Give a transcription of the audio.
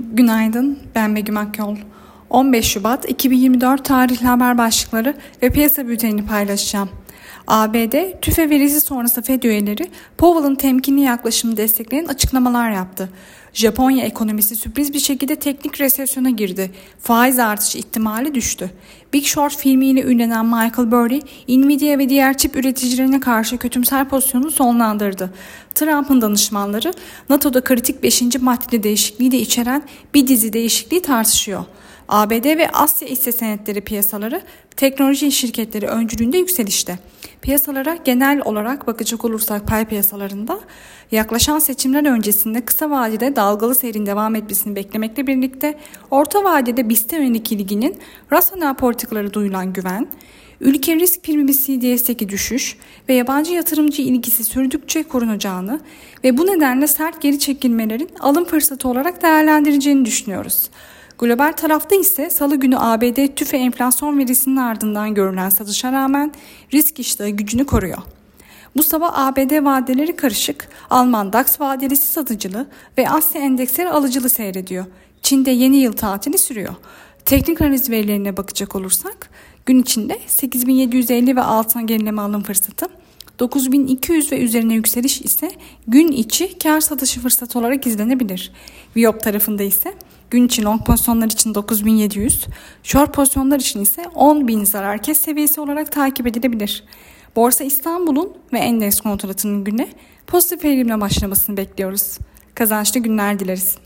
Günaydın, ben Begüm Akyol. 15 Şubat 2024 tarihli haber başlıkları ve piyasa bültenini paylaşacağım. ABD, tüfe verisi sonrası Fed üyeleri Powell'ın temkinli yaklaşımını destekleyen açıklamalar yaptı. Japonya ekonomisi sürpriz bir şekilde teknik resesyona girdi. Faiz artış ihtimali düştü. Big Short filmiyle ünlenen Michael Burry, Nvidia ve diğer çip üreticilerine karşı kötümser pozisyonunu sonlandırdı. Trump'ın danışmanları NATO'da kritik 5. maddeli değişikliği de içeren bir dizi değişikliği tartışıyor. ABD ve Asya hisse senetleri piyasaları teknoloji şirketleri öncülüğünde yükselişte. Piyasalara genel olarak bakacak olursak pay piyasalarında yaklaşan seçimler öncesinde kısa vadede dalgalı seyrin devam etmesini beklemekle birlikte orta vadede BIST yönelik ilginin rasyonel politikaları duyulan güven, ülke risk primi CDS'teki düşüş ve yabancı yatırımcı ilgisi sürdükçe korunacağını ve bu nedenle sert geri çekilmelerin alım fırsatı olarak değerlendireceğini düşünüyoruz. Global tarafta ise salı günü ABD tüfe enflasyon verisinin ardından görülen satışa rağmen risk iştahı gücünü koruyor. Bu sabah ABD vadeleri karışık, Alman DAX vadelisi satıcılı ve Asya endeksleri alıcılı seyrediyor. Çin'de yeni yıl tatili sürüyor. Teknik analiz verilerine bakacak olursak gün içinde 8750 ve altına gerileme alım fırsatı, 9200 ve üzerine yükseliş ise gün içi kar satışı fırsatı olarak izlenebilir. Viyop tarafında ise Gün için long pozisyonlar için 9700, short pozisyonlar için ise 10.000 zarar kes seviyesi olarak takip edilebilir. Borsa İstanbul'un ve endeks kontratının güne pozitif eğilimle başlamasını bekliyoruz. Kazançlı günler dileriz.